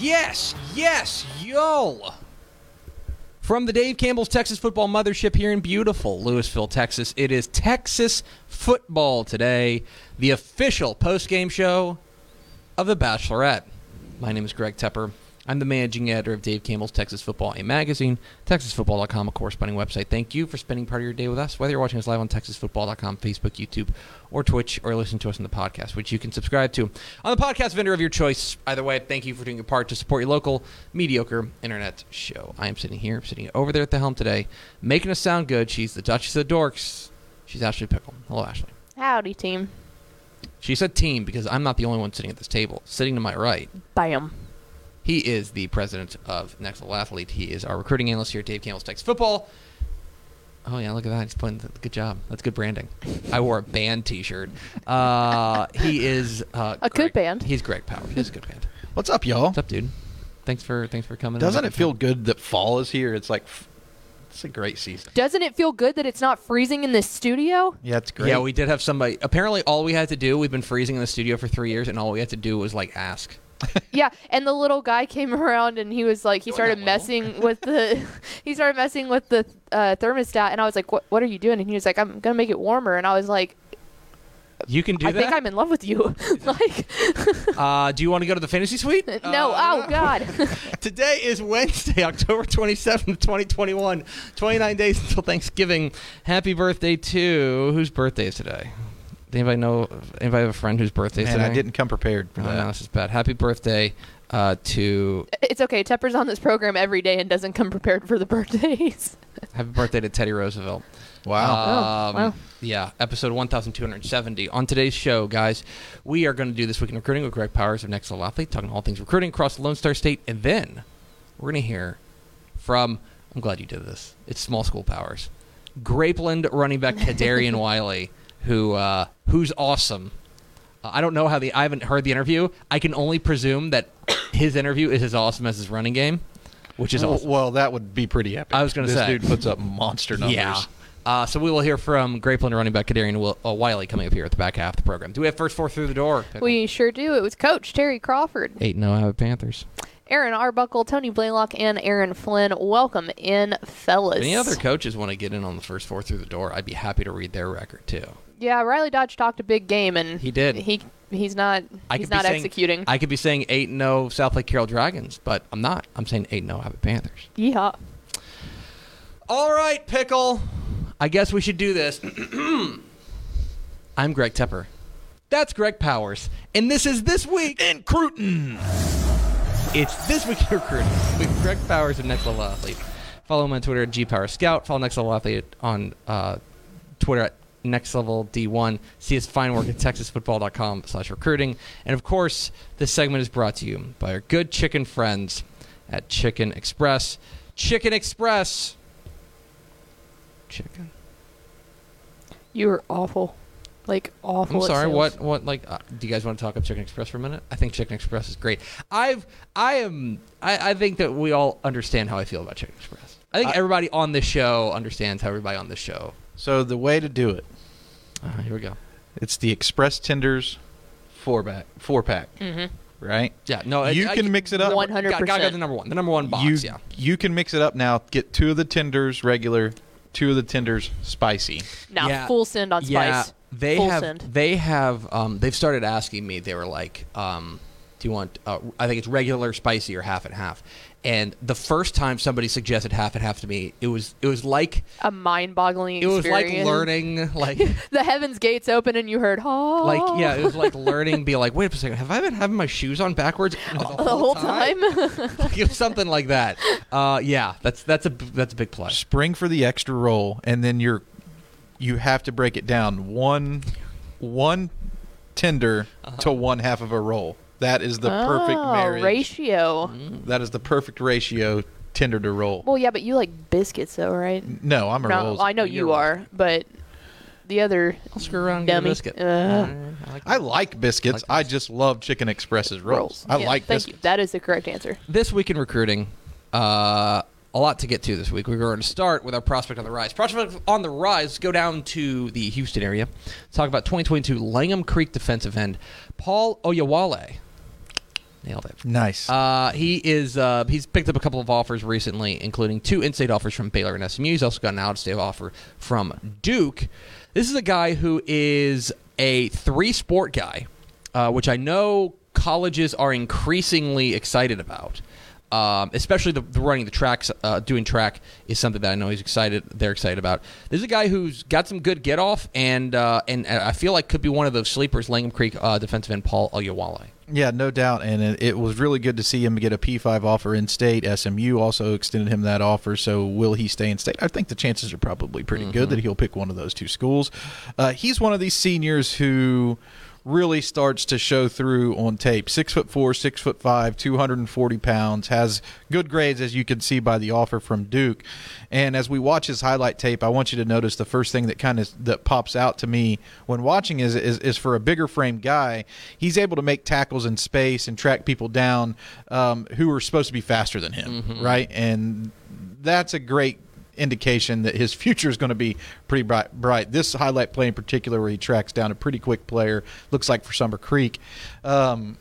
Yes, yes, yo! From the Dave Campbell's Texas Football Mothership here in beautiful Lewisville, Texas, it is Texas Football Today, the official post-game show of The Bachelorette. My name is Greg Tepper. I'm the managing editor of Dave Campbell's Texas Football, a magazine, TexasFootball.com, a corresponding website. Thank you for spending part of your day with us, whether you're watching us live on TexasFootball.com, Facebook, YouTube, or Twitch, or listening to us on the podcast, which you can subscribe to on the podcast vendor of your choice. Either way, thank you for doing your part to support your local mediocre internet show. I am sitting here, sitting over there at the helm today, making us sound good. She's the Duchess of Dorks. She's Ashley Pickle. Hello, Ashley. Howdy, team. She said team because I'm not the only one sitting at this table. Sitting to my right, Bam. He is the president of Next Level Athlete. He is our recruiting analyst here at Dave Campbell's Texas Football. Oh yeah, look at that. He's playing. Good job. That's good branding. I wore a band T-shirt. Uh, he is uh, A good band. He's Greg Powers. He's a good band. What's up, y'all? What's up, dude? Thanks for thanks for coming. Doesn't it feel good that fall is here? It's like it's a great season. Doesn't it feel good that it's not freezing in this studio? Yeah, it's great. Yeah, we did have somebody. Apparently, all we had to do. We've been freezing in the studio for three years, and all we had to do was like ask. Yeah, and the little guy came around and he was like, he started messing with the, he started messing with the uh, thermostat, and I was like, what, what are you doing? And he was like, I'm gonna make it warmer, and I was like, You can do I that. I think I'm in love with you. like, uh, do you want to go to the fantasy suite? no, Uh, oh god. Today is Wednesday, October 27th, 2021. 29 days until Thanksgiving. Happy birthday to whose birthday is today? Does anybody know? Anybody have a friend whose birthday is Man, today? I didn't come prepared for Oh, that. no, this is bad. Happy birthday uh, to it's okay. Tepper's on this program every day and doesn't come prepared for the birthdays. happy birthday to Teddy Roosevelt. Wow. Um, Oh, wow. Yeah, episode 1270. On today's show, guys, we are going to do This Week in Recruiting with Greg Powers of Next Level Athlete, talking all things recruiting across the Lone Star State. And then we're going to hear from, I'm glad you did this, it's Small School Powers, Grapeland running back Kadarian Wiley, who uh, who's awesome. Uh, I don't know how the, I haven't heard the interview. I can only presume that his interview is as awesome as his running game, which is well, awesome. well, that would be pretty epic. I was gonna say this dude puts up monster numbers. Yeah. Uh, so we will hear from Grapeland running back Kadarian Wil- uh, Wiley coming up here at the back half of the program. Do we have first four through the door? we sure do. It was Coach Terry Crawford, eight no Abbott Panthers. Aaron Arbuckle, Tony Blaylock, and Aaron Flynn. Welcome in, fellas. If any other coaches want to get in on the first four through the door, I'd be happy to read their record too. Yeah, Riley Dodge talked a big game, and He did. He he's not I he's not saying- executing. I could be saying eight no Southlake Carroll Dragons, but I'm not. I'm saying eight no Abbott Panthers. yeah. All right, pickle. I guess we should do this. I'm Greg Tepper. That's Greg Powers, and this is this week In Cruton. It's This Week in Recruiting with Greg Powers of Next Level Athlete. Follow him on Twitter at GPowerScout. Follow Next Level Athlete on uh, Twitter at Next Level D1. See his fine work at TexasFootball.com slash recruiting. And of course, this segment is brought to you by our good chicken friends at Chicken Express. Chicken Express. Chicken. You were awful. Like awful. I'm sorry. What? What? Like, uh, do you guys want to talk about Chicken Express for a minute? I think Chicken Express is great. I've, I am, I, I think that we all understand how I feel about Chicken Express. I think I- everybody on this show understands how everybody on this show. So the way to do it, Uh, here we go. it's the Express Tenders four pack. Four pack. Mhm. right? Yeah, no, you I- can I- mix it up. 100 Got, got the number one. The number one box. you yeah. you can mix it up now. Get two of the tenders regular, two of the tenders spicy. Now Yeah. full send on Yeah, spice. they full have. send. They have. Um, they've started asking me. They were like, um, "Do you want? Uh, I think it's regular, spicy, or half and half." And the first time somebody suggested half and half to me, it was it was like A mind-boggling it was like learning like the heavens gates open and you heard, oh, like yeah, it was like learning. Be like, wait a second, have I been having my shoes on backwards the whole, the whole time. It was something like that. Uh, yeah, that's that's a that's a big plus. Spring for the extra roll, and then you're you have to break it down one one tender Uh-huh. to one half of a roll. That is the perfect Oh, marriage. ratio. That is the perfect ratio tender to roll. Well, yeah, but you like biscuits, though, right? no, I'm a No, rolls. I know You're you right. but the other I'll screw around and get a dummy. biscuit. Uh, I like I like biscuits. I I, just love Chicken Express's rolls. rolls. I Yeah, like Thank biscuits. you. That is the correct answer. this week in recruiting, uh, a lot to get to this week. We're going to start with our prospect on the rise. Prospect on the rise. Go down to the Houston area. Talk about 2022 Langham Creek defensive end Paul Oyawale. Nailed it. Nice. Uh, he is. Uh, he's picked up a couple of offers recently, including two in-state offers from Baylor and SMU. He's also got an out-of-state offer from Duke. This is a guy who is a three-sport guy, uh, which I know colleges are increasingly excited about. Um, especially the, the running the tracks, uh, doing track is something that I know he's excited. They're excited about. This is a guy who's got some good get off, and uh, and I feel like could be one of those sleepers. Langham Creek uh, defensive end Paul Oyawale. Yeah, no doubt, and it, it was really good to see him get a P5 offer in state. SMU also extended him that offer. So will he stay in state? I think the chances are probably pretty good that he'll pick one of those two schools. Uh, he's one of these seniors who really starts to show through on tape. Six foot four, six foot five, two hundred and forty pounds. Has good grades as you can see by the offer from Duke. And as we watch his highlight tape, I want you to notice the first thing that kind of that pops out to me when watching is, is is for a bigger frame guy, he's able to make tackles in space and track people down um, who are supposed to be faster than him, right? And that's a great indication that his future is going to be pretty bright, bright. This highlight play in particular, where he tracks down a pretty quick player, looks like for Summer Creek. Um,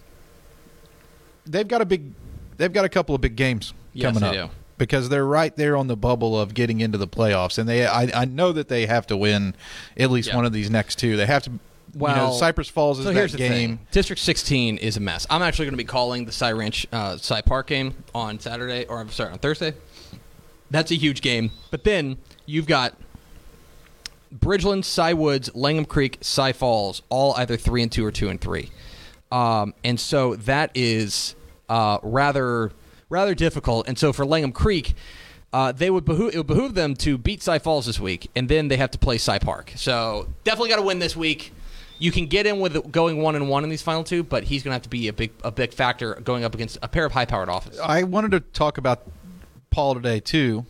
they've got a big, they've got a couple of big games Yes, coming they up do. because they're right there on the bubble of getting into the playoffs, and they, I, I know that they have to win at least Yeah. one of these next two. They have to. you Well, know, Cypress Falls is so that here's the game. thing. District 16 is a mess. I'm actually going to be calling the Cy Ranch, uh, Cy Park game on Saturday, or I'm sorry, on Thursday. That's a huge game. But then you've got Bridgeland, Cy Woods, Langham Creek, Cy Falls, all either three and two or two and three. Um, and so that is uh, rather rather difficult. And so for Langham Creek, uh, they would it would behoove them to beat Cy Falls this week, and then they have to play Cy Park. So definitely got to win this week. You can get in with going one and one in these final two, but he's going to have to be a big a big factor going up against a pair of high powered offenses. I wanted to talk about Paul today too,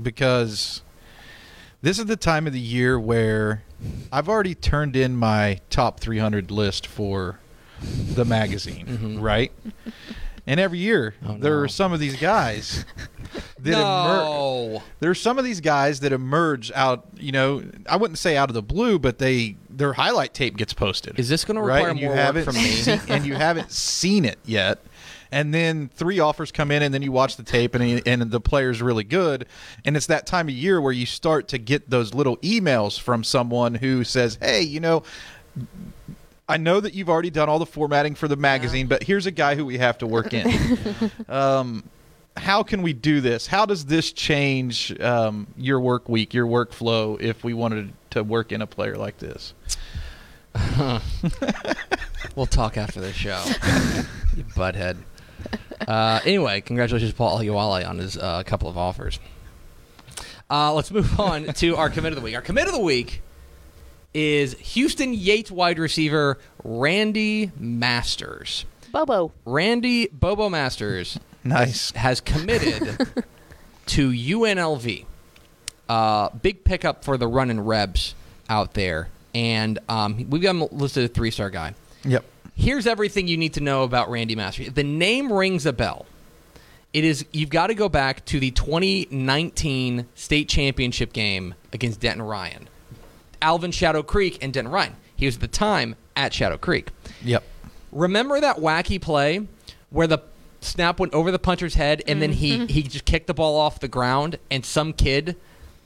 because this is the time of the year where I've already turned in my top 300 list for the magazine, mm-hmm. right? And every year Oh, there no. are some of these guys that emerge. no. There's some of these guys that emerge out. You know, I wouldn't say out of the blue, but they their highlight tape gets posted. Is this going to right? require you more work from me? and you haven't seen it yet. And then three offers come in, and then you watch the tape, and he, and the player's really good. And it's that time of year where you start to get those little emails from someone who says, "Hey, you know." I know that you've already done all the formatting for the magazine, but here's a guy who we have to work in. um, how can we do this? How does this change um, your work week, your workflow, if we wanted to work in a player like this? We'll talk after the show. you butthead. Uh, anyway, congratulations, Paul Ayawale, on his uh, couple of offers. Uh, let's move on to our commit of the week. Our commit of the week is Houston Yates wide receiver Randy Masters. Bobo. Randy Bobo Masters Nice. has committed to UNLV. Uh, big pickup for the running Rebs out there, and um, we've got him listed a three-star guy. Yep. Here's everything you need to know about Randy Masters. The name rings a bell. It is you've got to go back to the 2019 state championship game against Denton Ryan. Alvin Shadow Creek and Denton Ryan. He was at the time at Shadow Creek. Yep. Remember that wacky play where the snap went over the puncher's head and then he mm-hmm. he just kicked the ball off the ground and some kid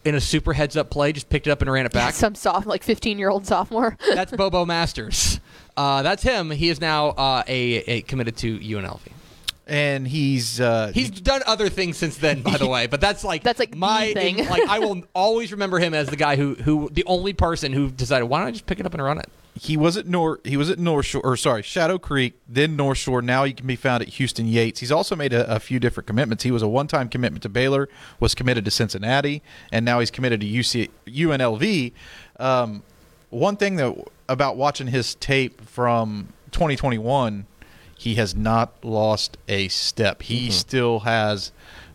in a super heads up play just picked it up and ran it back. Some soft, like 15 year old sophomore. That's Bobo Masters. Uh, that's him. He is now uh, a, a committed to UNLV. and he's uh, He's done other things since then, by the way. But that's like That's, like, the my thing. like I will always remember him as the guy who who the only person who decided why don't I just pick it up and run it. he was at North he was at North Shore or sorry Shadow Creek then North Shore now he can be found at Houston Yates he's also made a, a few different commitments he was a one time commitment to Baylor was committed to Cincinnati and now he's committed to UC UNLV um, one thing that about watching his tape from 2021 he has not lost a step he mm-hmm. still has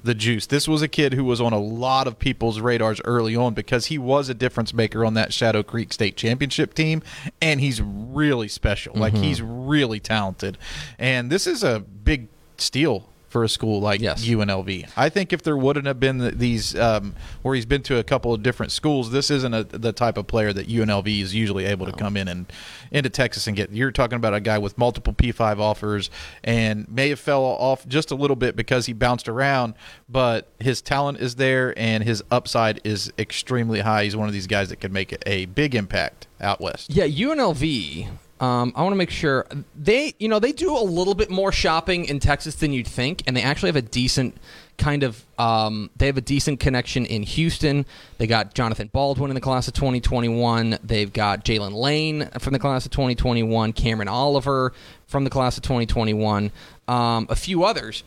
the juice. This was a kid who was on a lot of people's radars early on because he was a difference maker on that Shadow Creek State Championship team, and he's really special. Like mm-hmm. he's really talented, and this is a big steal for a school like Yes. UNLV. I think if there wouldn't have been these um, where he's been to a couple of different schools, this isn't a, the type of player that UNLV is usually able to come in and into Texas and get. You're talking about a guy with multiple P5 offers and may have fell off just a little bit because he bounced around, but his talent is there and his upside is extremely high. He's one of these guys that could make a big impact out west. Yeah, UNLV. Um, I want to make sure they, you know, they do a little bit more shopping in Texas than you'd think, and they actually have a decent kind of. Um, they have a decent connection in Houston. They got Jonathan Baldwin in the class of 2021. They've got Jalen Lane from the class of 2021. Cameron Oliver from the class of 2021. Um, a few others,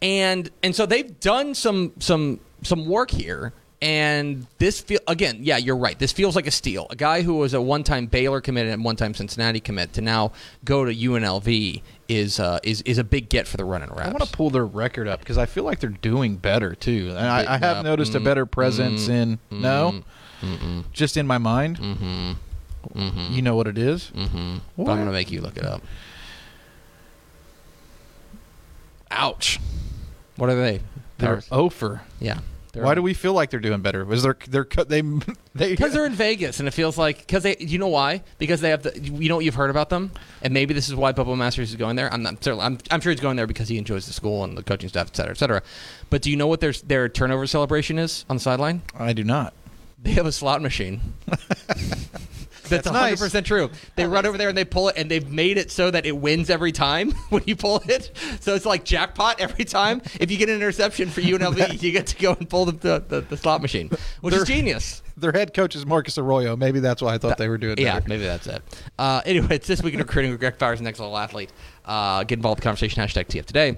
and and so they've done some some some work here. And this feel again, yeah, you're right. This feels like a steal. A guy who was a one-time Baylor commit and one-time Cincinnati commit to now go to UNLV is uh, is is a big get for the running Rebs. I want to pull their record up because I feel like they're doing better too. And I, I have noticed a Mm. better presence in no, Mm-mm. just in my mind. Mm-hmm. Mm-hmm. You know what it is? Mm-hmm. But I'm gonna make you look it up. Ouch. What are they? They're over. yeah. They're- Why do we feel like they're doing better? Was there they're they they Because they're in Vegas, and it feels like because they. You know why? Because they have the. You know what you've heard about them, and maybe this is why Bubba Masters is going there. I'm not. certainly- I'm, I'm sure he's going there because he enjoys the school and the coaching staff, et cetera, et cetera. But do you know what their their turnover celebration is on the sideline? I do not. They have a slot machine. That's That's 100% true. They run over there and they pull it, and they've made it so that it wins every time when you pull it. So it's like jackpot every time. If you get an interception for UNLV, you get to go and pull the, the, the, the slot machine, which is They're- genius. Their head coach is Marcus Arroyo. Maybe that's why I thought they were doing Yeah, better. maybe that's it. Uh, anyway, it's this week in recruiting with Greg Powers, next level athlete. Uh, get involved in the conversation. Hashtag TF today.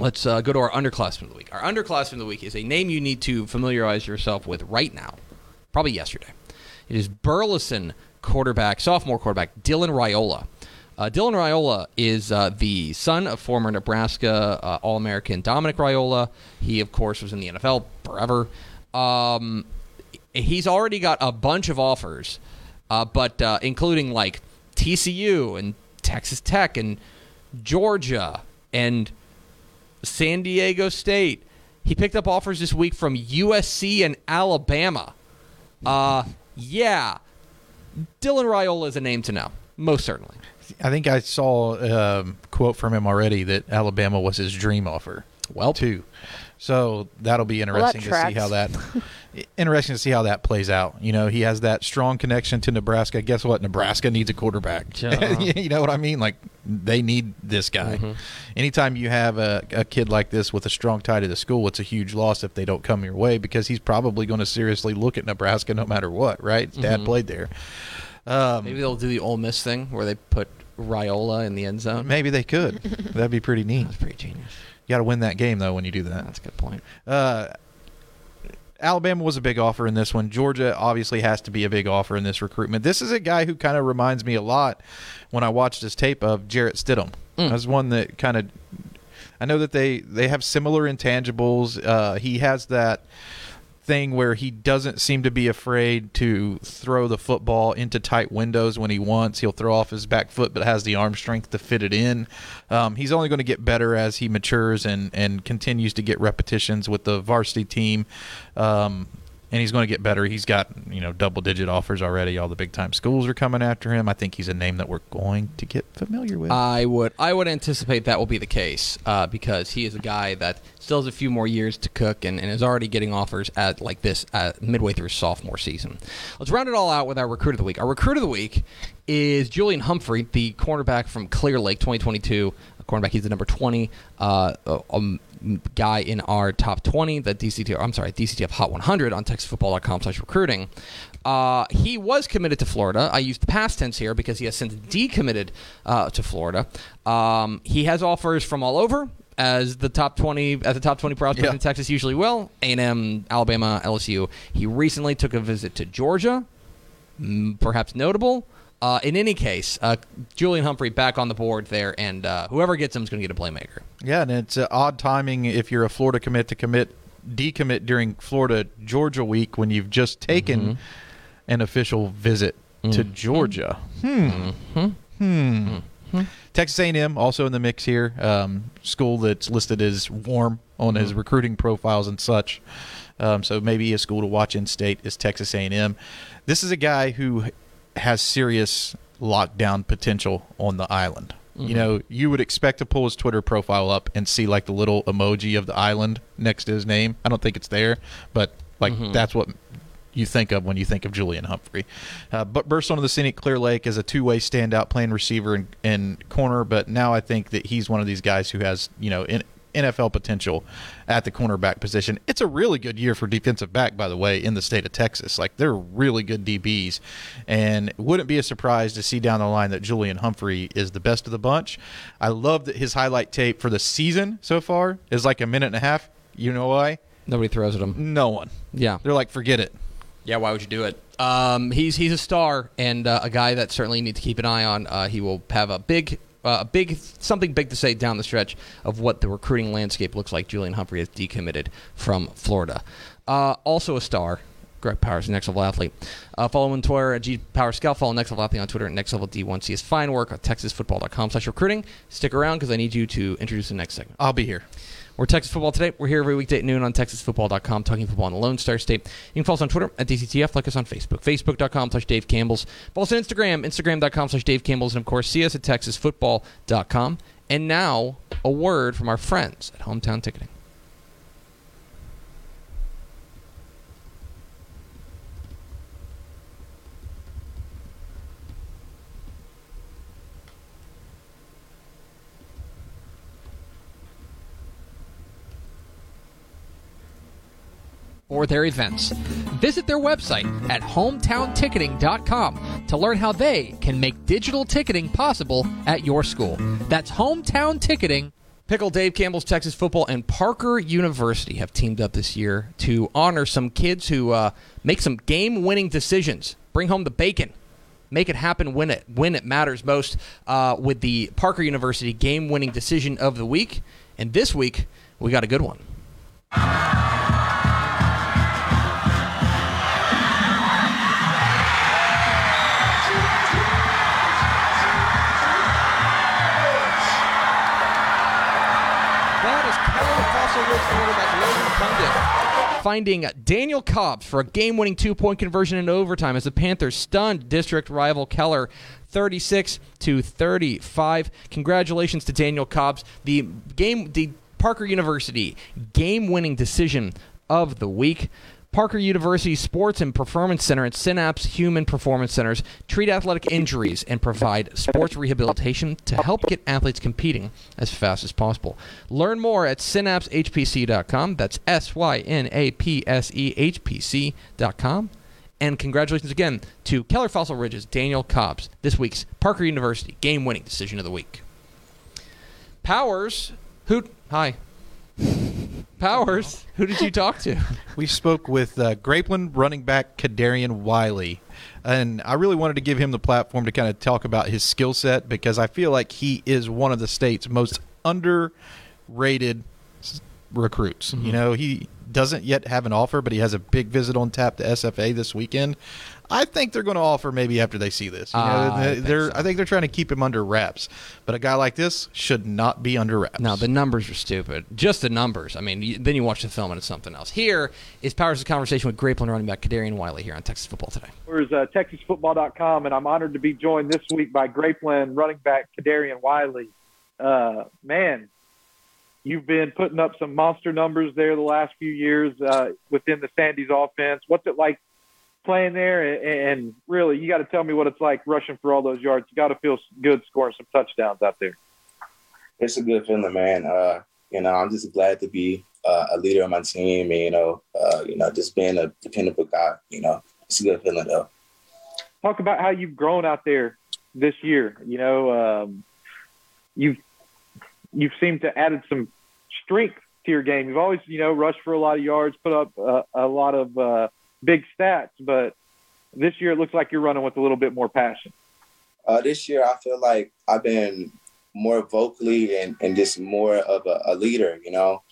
Let's uh, go to our underclassman of the week. Our underclassman of the week is a name you need to familiarize yourself with right now, probably yesterday. It is Burleson quarterback, sophomore quarterback Dylan Raiola. Uh, Dylan Raiola is uh, the son of former Nebraska uh, All American Dominic Raiola. He, of course, was in the NFL forever. Um, he's already got a bunch of offers, uh, but uh, including like TCU and Texas Tech and Georgia and San Diego State. He picked up offers this week from USC and Alabama. Uh, yeah, Dylan Raiola is a name to know, most certainly. I think I saw a um, quote from him already that Alabama was his dream offer. Well, too. So that'll be that interesting to see how that interesting to see how that plays out. You know, he has that strong connection to Nebraska. Guess what? Nebraska needs a quarterback. Yeah. you know what I mean? Like they need this guy. Mm-hmm. Anytime you have a, a kid like this with a strong tie to the school, it's a huge loss if they don't come your way because he's probably going to seriously look at Nebraska no matter what. Right? His Dad Mhm. played there. Um, maybe they'll do the Ole Miss thing where they put Raiola in the end zone. maybe they could. That'd be pretty neat. That's pretty genius. You got to win that game though when you do that. That's a good point. Uh, Alabama was a big offer in this one. Georgia obviously has to be a big offer in this recruitment. This is a guy who kind of reminds me a lot when I watched his tape of Jarrett Stidham. Mm. As one that kind of, I know that they they have similar intangibles. Uh, he has that thing where he doesn't seem to be afraid to throw the football into tight windows when he wants. He'll throw off his back foot, but has the arm strength to fit it in. Um, he's only going to get better as he matures and, and continues to get repetitions with the varsity team. Um, and he's going to get better. He's got you know double digit offers already. All the big time schools are coming after him. I think he's a name that we're going to get familiar with. I would I would anticipate that will be the case uh, because he is a guy that still has a few more years to cook and, and is already getting offers at like this uh, midway through sophomore season. Let's round it all out with our recruit of the week. Our recruit of the week is Julian Humphrey, the cornerback from Clear Lake, 2022 cornerback. He's the number 20 uh, um, guy in our top 20, the DCTF, I'm sorry, DCTF Hot 100 on TexasFootball.com slash recruiting. Uh, he was committed to Florida. I used the past tense here because he has since decommitted uh, to Florida. Um, he has offers from all over as the top 20 as the top 20 prospect Yeah. in Texas usually will. A&M, Alabama, LSU. He recently took a visit to Georgia, perhaps notable. Uh, in any case, uh, Julian Humphrey back on the board there, and uh, whoever gets him is going to get a playmaker. Yeah, and it's uh, odd timing if you're a Florida commit to commit decommit during Florida Georgia week when you've just taken Mm-hmm. an official visit to Georgia. Hmm. Hmm. Texas A&M also in the mix here. Um, school that's listed as warm on his recruiting profiles and such. Um, so maybe a school to watch in state is Texas A&M. This is a guy who has serious lockdown potential on the island. You know, you would expect to pull his Twitter profile up and see like the little emoji of the island next to his name. I don't think it's there, but like that's what you think of when you think of Julian Humphrey. Uh, but burst onto the scene at Clear Lake as a two-way standout playing receiver and, and corner. But now I think that he's one of these guys who has you know in, NFL potential at the cornerback position. It's a really good year for defensive back, by the way, in the state of Texas. Like they're really good DBs, and it wouldn't be a surprise to see down the line that Julian Humphrey is the best of the bunch. I love that his highlight tape for the season so far is like a minute and a half. You know why? Nobody throws at him. No one. Yeah. They're like, forget it. Yeah, why would you do it? Um, he's he's a star and uh, a guy that certainly you need to keep an eye on. Uh, he will have a big. Uh, a big something big to say down the stretch of what the recruiting landscape looks like. Julian Humphrey has decommitted from Florida. Uh, also a star, Greg Powers, next level athlete. Uh, follow him on Twitter at G Power Scout. Follow next level athlete on Twitter at next level D1. See his fine work on TexasFootball.com slash recruiting. Stick around because I need you to introduce the next segment. I'll be here. We're Texas Football Today. We're here every weekday at noon on TexasFootball.com, talking football in the Lone Star State. You can follow us on Twitter at DCTF, like us on Facebook, Facebook.com slash Dave Campbell's. Follow us on Instagram, Instagram.com slash Dave Campbell's, and of course, see us at TexasFootball.com. And now, a word from our friends at Hometown Ticketing. Or their events. Visit their website at hometownticketing.com to learn how they can make digital ticketing possible at your school. That's Hometown Ticketing. Pickle Dave Campbell's Texas Football and Parker University have teamed up this year to honor some kids who uh, make some game-winning decisions. Bring home the bacon. Make it happen when it when it matters most uh, with the Parker University game-winning decision of the week. And this week we got a good one. Quarterback Logan Pundit finding Daniel Cobbs for a game-winning two-point conversion in overtime as the Panthers stunned district rival Keller 36 to 35. Congratulations to Daniel Cobbs, the game the Parker University game-winning decision of the week. Parker University Sports and Performance Center and Synapse Human Performance Centers treat athletic injuries and provide sports rehabilitation to help get athletes competing as fast as possible. Learn more at synapsehpc.com. That's S Y N A P S E H P C.com. And congratulations again to Keller Fossil Ridge's Daniel Cobbs, this week's Parker University game winning decision of the week. Powers, who. Hi. Powers, who did you talk to? We spoke with uh, Grapeland running back Kadarian Wiley, and I really wanted to give him the platform to kind of talk about his skill set because I feel like he is one of the state's most underrated s- recruits. You know, he doesn't yet have an offer, but he has a big visit on tap to SFA this weekend. I think they're going to offer maybe after they see this. You know, I they- think they're so. I think they're trying to keep him under wraps. But a guy like this should not be under wraps. No, the numbers are stupid. Just the numbers. I mean, you, then you watch the film and it's something else. Here is Powers' conversation with Grapeland running back Kadarian Wiley here on Texas Football Today. Is uh, TexasFootball.com, and I'm honored to be joined this week by Grapeland running back Kadarian Wiley. Uh, man, you've been putting up some monster numbers there the last few years uh, within the Sandies offense. What's it like playing there? And, and really, you got to tell me what it's like rushing for all those yards. You got to feel good scoring some touchdowns out there. it's a good feeling, man. Uh, you know, I'm just glad to be uh, a leader on my team, and you know, uh, you know, just being a dependable guy. You know, it's a good feeling though. talk about how you've grown out there this year. You know, um, you've you've seemed to added some strength to your game. You've always, you know, rushed for a lot of yards, put up uh, a lot of uh, big stats, but this year it looks like you're running with a little bit more passion. Uh, this year, I feel like I've been more vocally and, and just more of a, a leader. You know,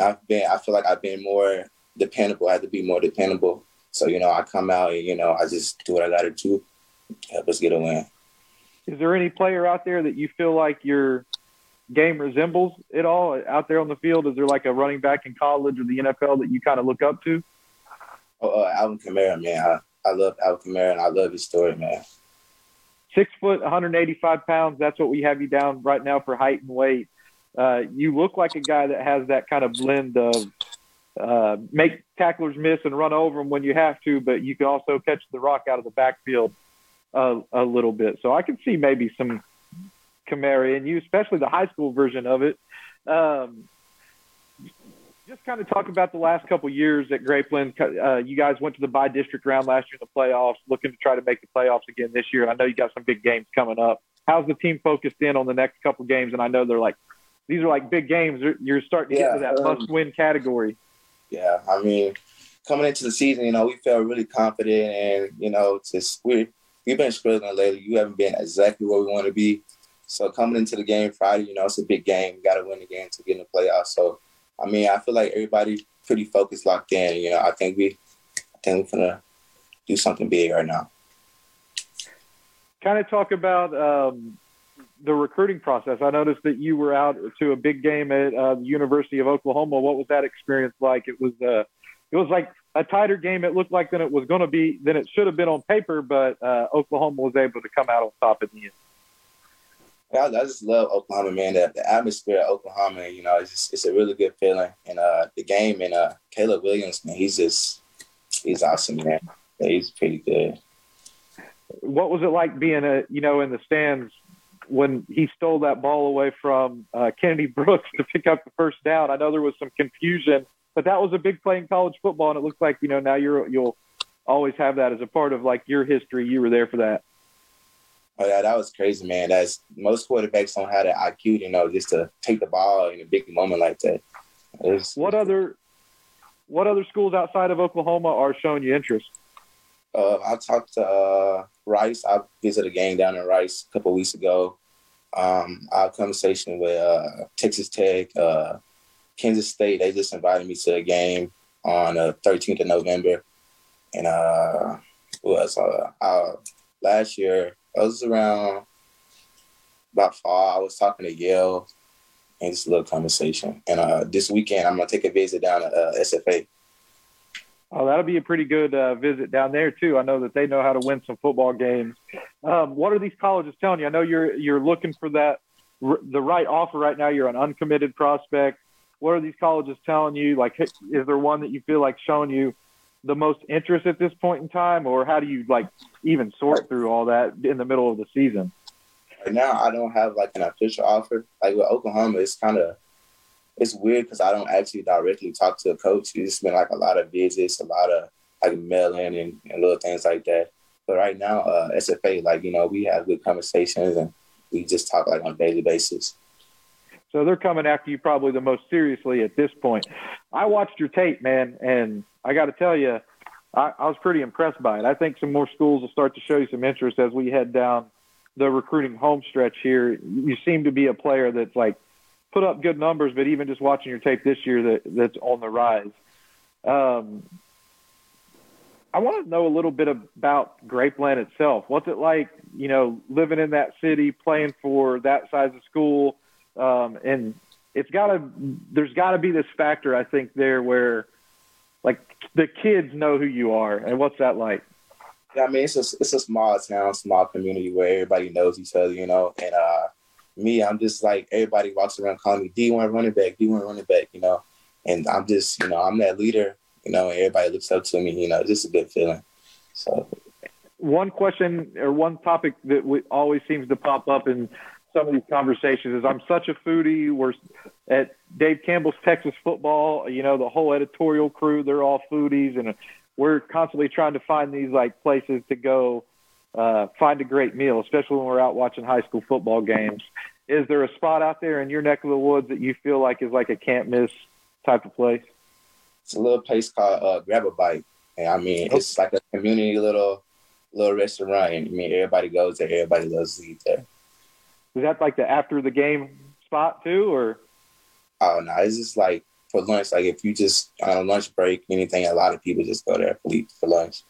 I've been. I feel like I've been more dependable. I had to be more dependable. So you know, I come out and you know, I just do what I got to do, to help us get a win. Is there any player out there that you feel like your game resembles at all out there on the field? Is there like a running back in college or the NFL that you kind of look up to? Oh, uh, Alvin Kamara, man, I, I love Alvin Kamara and I love his story, man. six foot, 185 pounds. That's what we have you down right now for height and weight. Uh, you look like a guy that has that kind of blend of uh, make tacklers miss and run over them when you have to, but you can also catch the rock out of the backfield uh, a little bit. So I can see maybe some Kamara in you, especially the high school version of it. Um, just kind of talk about the last couple years at Grapeland. Uh, you guys went to the by district round last year in the playoffs, looking to try to make the playoffs again this year. I know you got some big games coming up. How's the team focused in on the next couple games? And I know they're like these are like big games. You're- starting to get to that um, must win category. Yeah, I mean, coming into the season, you know, we felt really confident, and you know, just we we've been struggling lately. You haven't been exactly where we want to be. So coming into the game Friday, you know, it's a big game. Got to win the game to get in the playoffs. So, I mean, I feel like everybody pretty focused, locked in. You know, I think we, I think we're gonna do something big right now. kind of talk about um, the recruiting process. I noticed that you were out to a big game at uh, the University of Oklahoma. What was that experience like? It was uh, it was like a tighter game. It looked like than it was going to be than it should have been on paper, but uh, Oklahoma was able to come out on top in the end. I, I just love Oklahoma, man. The, the atmosphere of Oklahoma, you know, it's just, it's a really good feeling. And uh, the game and uh, Caleb Williams, man, he's just he's awesome, man. He's pretty good. What was it like being a you know in the stands when he stole that ball away from uh, Kennedy Brooks to pick up the first down? I know there was some confusion, but that was a big play in college football, and it looks like you know now you're you'll always have that as a part of like your history. You were there for that. Oh yeah, that was crazy, man. That's most quarterbacks don't have that IQ, you know, just to take the ball in a big moment like that. What other what other schools outside of Oklahoma are showing you interest? uh, I talked to uh, Rice. I visited a game down in Rice a couple weeks ago. Um, I had a conversation with uh, Texas Tech, uh, Kansas State. They just invited me to a game on the 13th of November. And uh, who else? Uh, uh, last year, I was around about fall. I was talking to Yale and just a little conversation. And uh, this weekend, I'm going to take a visit down to uh, SFA. Oh, that'll be a pretty good uh, visit down there too. I know that they know how to win some football games. Um, what are these colleges telling you? I know you're you're looking for that r- the right offer right now. You're an uncommitted prospect. What are these colleges telling you? Like, is there one that you feel like showing you the most interest at this point in time, or how do you like even sort through all that in the middle of the season? right now I don't have like an official offer. Like with Oklahoma, it's kind of it's weird because I don't actually directly talk to a coach. It's been like a lot of visits, a lot of like mailing and, and little things like that. But right now, uh, SFA, like you know, we have good conversations and we just talk like on a daily basis. So they're coming after you probably the most seriously at this point. I watched your tape, man, and I got to tell you, I, I was pretty impressed by it. I think some more schools will start to show you some interest as we head down the recruiting home stretch here. You seem to be a player that's like put up good numbers, but even just watching your tape this year, that that's on the rise. Um, I want to know a little bit about Grapeland itself. What's it like, you know, living in that city, playing for that size of school, um, and it's got to there's got to be this factor I think there where like the kids know who you are, and what's that like? Yeah, I mean it's a it's a small town, small community where everybody knows each other, you know. And uh, me, I'm just like everybody walks around calling me D1 running back, D1 running back, you know. And I'm just, you know, I'm that leader, you know. Everybody looks up to me, you know. It's just a good feeling. So, one question or one topic that we, always seems to pop up in some of these conversations is I'm such a foodie. We're at Dave Campbell's Texas Football. You know, the whole editorial crew, they're all foodies, and we're constantly trying to find these like places to go uh, find a great meal, especially when we're out watching high school football games. Is there a spot out there in your neck of the woods that you feel like is like a can't miss type of place? It's a little place called uh, Grab a Bite, and I mean it's like a community little little restaurant. And I mean everybody goes there, everybody loves to eat there. Is that like the after the game spot too, or? Oh no, it's just like for lunch. Like if you just on a lunch break, anything, a lot of people just go there for, for lunch.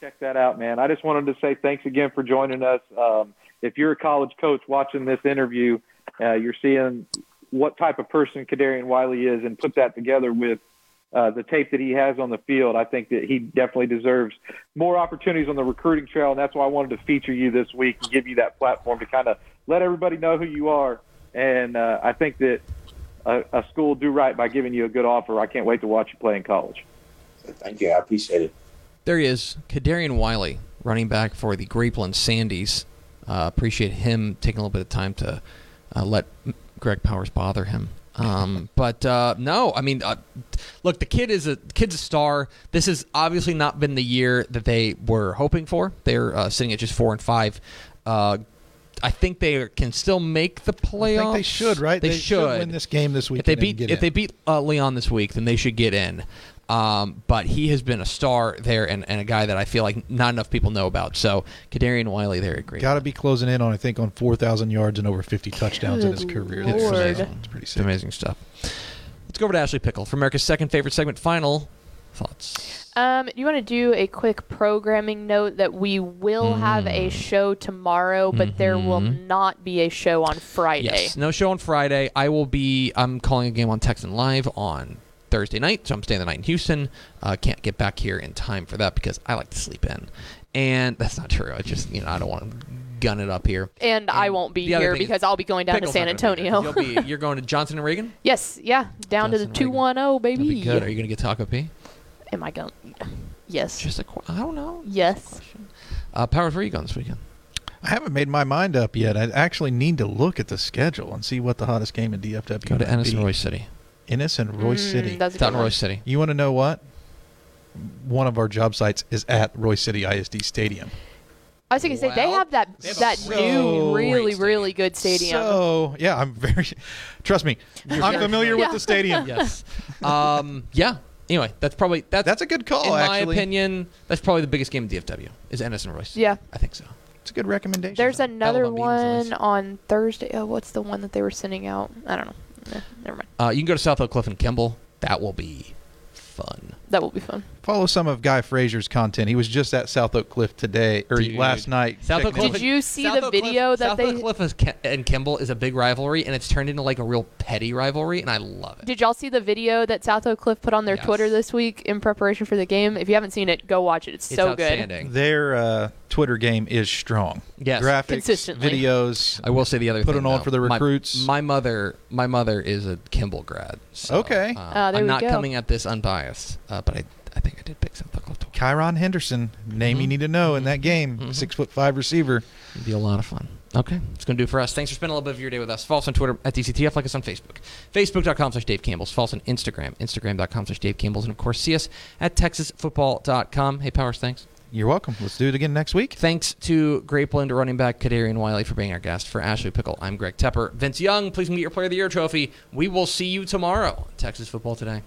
Check that out, man. I just wanted to say thanks again for joining us. Um, if you're a college coach watching this interview, uh, you're seeing what type of person Kadarian Wiley is, and put that together with uh, the tape that he has on the field. I think that he definitely deserves more opportunities on the recruiting trail, and that's why I wanted to feature you this week and give you that platform to kind of let everybody know who you are. And uh, I think that a, a school do right by giving you a good offer. I can't wait to watch you play in college. Thank you. I appreciate it. There he is, Kadarian Wiley, running back for the Grapeland Sandies. Uh, appreciate him taking a little bit of time to uh, let Greg Powers bother him. Um, but uh, no, I mean, uh, look, the kid is a kid's a star. This has obviously not been the year that they were hoping for. They're uh, sitting at just four and five. Uh, I think they can still make the playoffs. I think they should, right? They, should. win this game this week. If they beat if they beat uh, Leon this week, then they should get in. Um, but he has been a star there and, and a guy that I feel like not enough people know about. So Kadarian Wiley there, great. Got to be closing in on I think on four thousand yards and over fifty touchdowns in his career. Lord. It's amazing. It's pretty sick. amazing stuff. Let's go over to Ashley Pickle for America's second favorite segment. Final thoughts. Um, do you want to do a quick programming note that we will have a show tomorrow, but there will Mhm. not be a show on Friday. Yes, no show on Friday. I will be. I'm calling a game on Texan Live on Thursday night, so I'm staying the night in Houston. Uh, can't get back here in time for that because I like to sleep in, and that's not true. I just you know I don't want to gun it up here. And, I won't be here because I'll be going down Pickle's to San Antonio. be here, Antonio. 'cause You'll be, you're going to Johnson and Reagan. yes, yeah, down to the two one zero two Reagan. one zero, That'd baby. be good. Are you going to get Taco P? Am I going? Yes. Just a qu- I don't know. yes. Uh, Powers, where you going this weekend? I haven't made my mind up yet. I actually need to look at the schedule and see what the hottest game in DFW. Is. Go to might Ennis and be. Royse City. Ennis and Royse Mm, City. that's a It's out good in one. Royse City. You want to know what? One of our job sites is at Royse City ISD Stadium. I was going to say they have that they have that so new, really, really good stadium. So yeah, I'm very. Trust me, I'm familiar with Yeah. the stadium. Yes. um, yeah. Anyway, that's probably that's That's a good call. in my actually, opinion. That's probably the biggest game in DFW is Ennis and Royse. Yeah. I think so. it's a good recommendation. There's another Alabama beans, at one on Thursday. Oh, what's the one that they were sending out? I don't know. Eh, never mind. Uh, you can go to South Oak Cliff and Kimball. That will be fun. That will be fun. Follow some of Guy Frazier's content. He was just at South Oak Cliff today or Dude. last night. South Oak Cliff. Did you see South the Oak Cliff- video that South they- Oak Cliff is Ke- and Kimball is a big rivalry, and it's turned into like a real petty rivalry, and I love it. Did y'all see the video that South Oak Cliff put on their Yes. Twitter this week in preparation for the game? If you haven't seen it, go watch it. It's, it's so good. Their uh, Twitter game is strong. Yes. graphics, Consistently. videos. I will say the other Put thing, it on though. for the recruits. My, mother, my mother is a Kimball grad. So, Okay. uh, Ah, there I'm we not go. coming at this unbiased, uh, but I, I think I did pick Oak Cliff. Kyron Henderson, name you Mhm. need to know in that game. Mhm. Six foot five receiver. It'd be a lot of fun. Okay, it's going to do it for us. Thanks for spending a little bit of your day with us. Follow us on Twitter at DCTF. Like us on Facebook. Facebook.com slash Dave Campbell's. Follow us on Instagram. Instagram.com slash Dave Campbell's. And, of course, see us at TexasFootball.com. Hey, Powers, thanks. You're welcome. Let's do it again next week. Thanks to Grapeland running back Kadarian Wiley for being our guest. For Ashley Pickle, I'm Greg Tepper. Vince Young, please meet your Player of the Year trophy. We will see you tomorrow. Texas Football Today.